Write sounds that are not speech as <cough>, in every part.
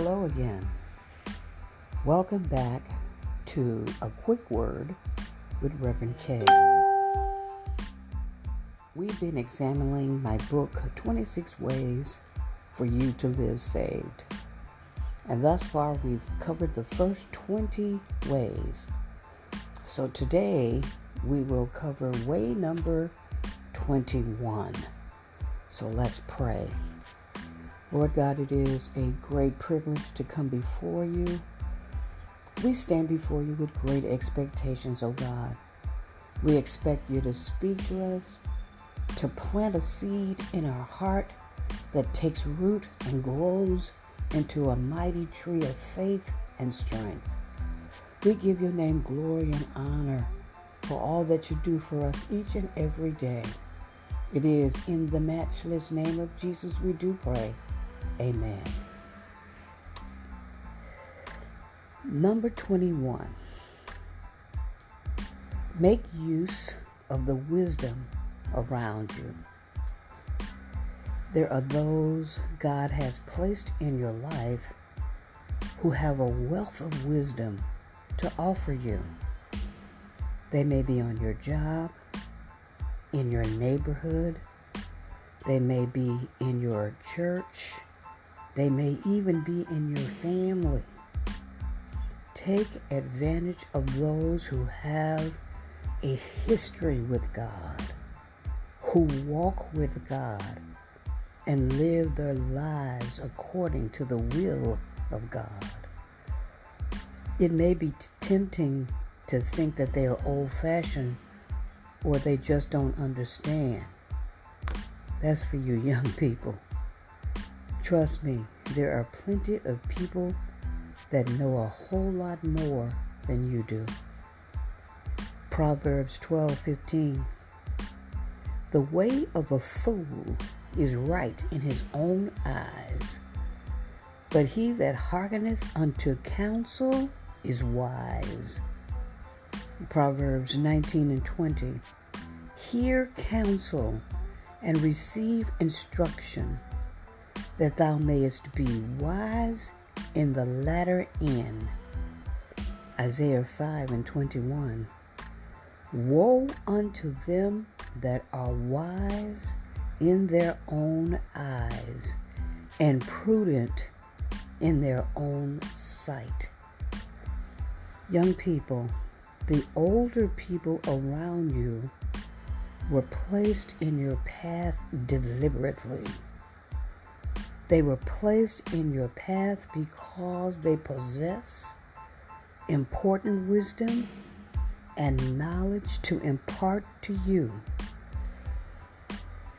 Hello again. Welcome back to A Quick Word with Reverend K. We've been examining my book, 26 Ways for You to Live Saved. And thus far, we've covered the first 20 ways. So today, we will cover way number 21. So let's pray. Lord God, it is a great privilege to come before you. We stand before you with great expectations, O oh God. We expect you to speak to us, to plant a seed in our heart that takes root and grows into a mighty tree of faith and strength. We give your name glory and honor for all that you do for us each and every day. It is in the matchless name of Jesus we do pray. Amen. Number 21. Make use of the wisdom around you. There are those God has placed in your life who have a wealth of wisdom to offer you. They may be on your job, in your neighborhood, they may be in your church, they may even be in your family. Take advantage of those who have a history with God, who walk with God, and live their lives according to the will of God. It may be tempting to think that they are old fashioned or they just don't understand. That's for you <laughs> young people. Trust me, there are plenty of people that know a whole lot more than you do. Proverbs 12:15 The way of a fool is right in his own eyes, but he that hearkeneth unto counsel is wise. Proverbs 19 and 20 Hear counsel and receive instruction that thou mayest be wise in the latter end. Isaiah 5 and 21. Woe unto them that are wise in their own eyes and prudent in their own sight. Young people, the older people around you were placed in your path deliberately. They were placed in your path because they possess important wisdom and knowledge to impart to you.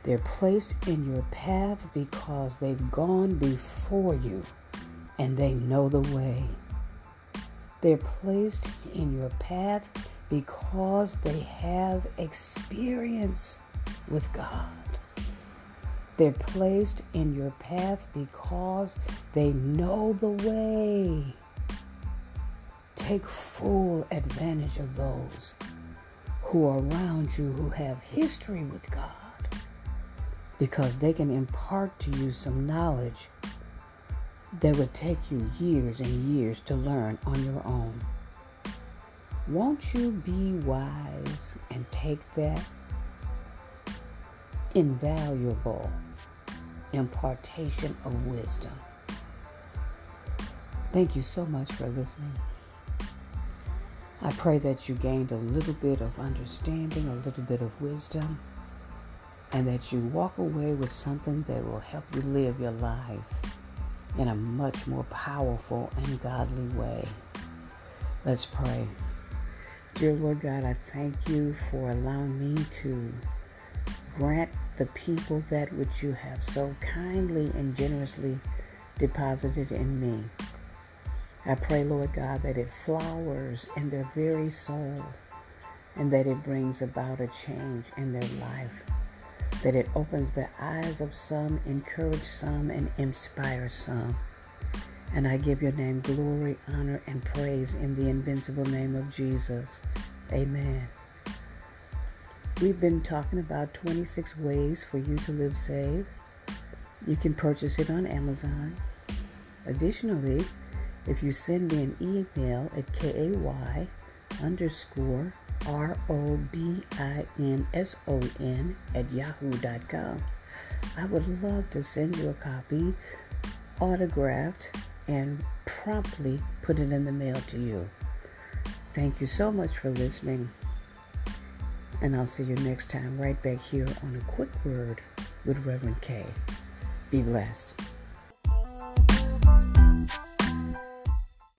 They're placed in your path because they've gone before you and they know the way. They're placed in your path because they have experience with God. They're placed in your path because they know the way. Take full advantage of those who are around you who have history with God because they can impart to you some knowledge that would take you years and years to learn on your own. Won't you be wise and take that invaluable impartation of wisdom. Thank you so much for listening. I pray that you gained a little bit of understanding, a little bit of wisdom, and that you walk away with something that will help you live your life in a much more powerful and godly way. Let's pray. Dear Lord God, I thank you for allowing me to grant the people that which you have so kindly and generously deposited in me. I pray, Lord God, that it flowers in their very soul and that it brings about a change in their life, that it opens the eyes of some, encourage some, and inspire some. And I give your name glory, honor, and praise in the invincible name of Jesus. Amen. We've been talking about 26 ways for you to live saved. You can purchase it on Amazon. Additionally, if you send me an email at kay underscore R O B I N S O N at yahoo.com, I would love to send you a copy autographed and promptly put it in the mail to you. Thank you so much for listening. And I'll see you next time right back here on A Quick Word with Reverend K. Be blessed.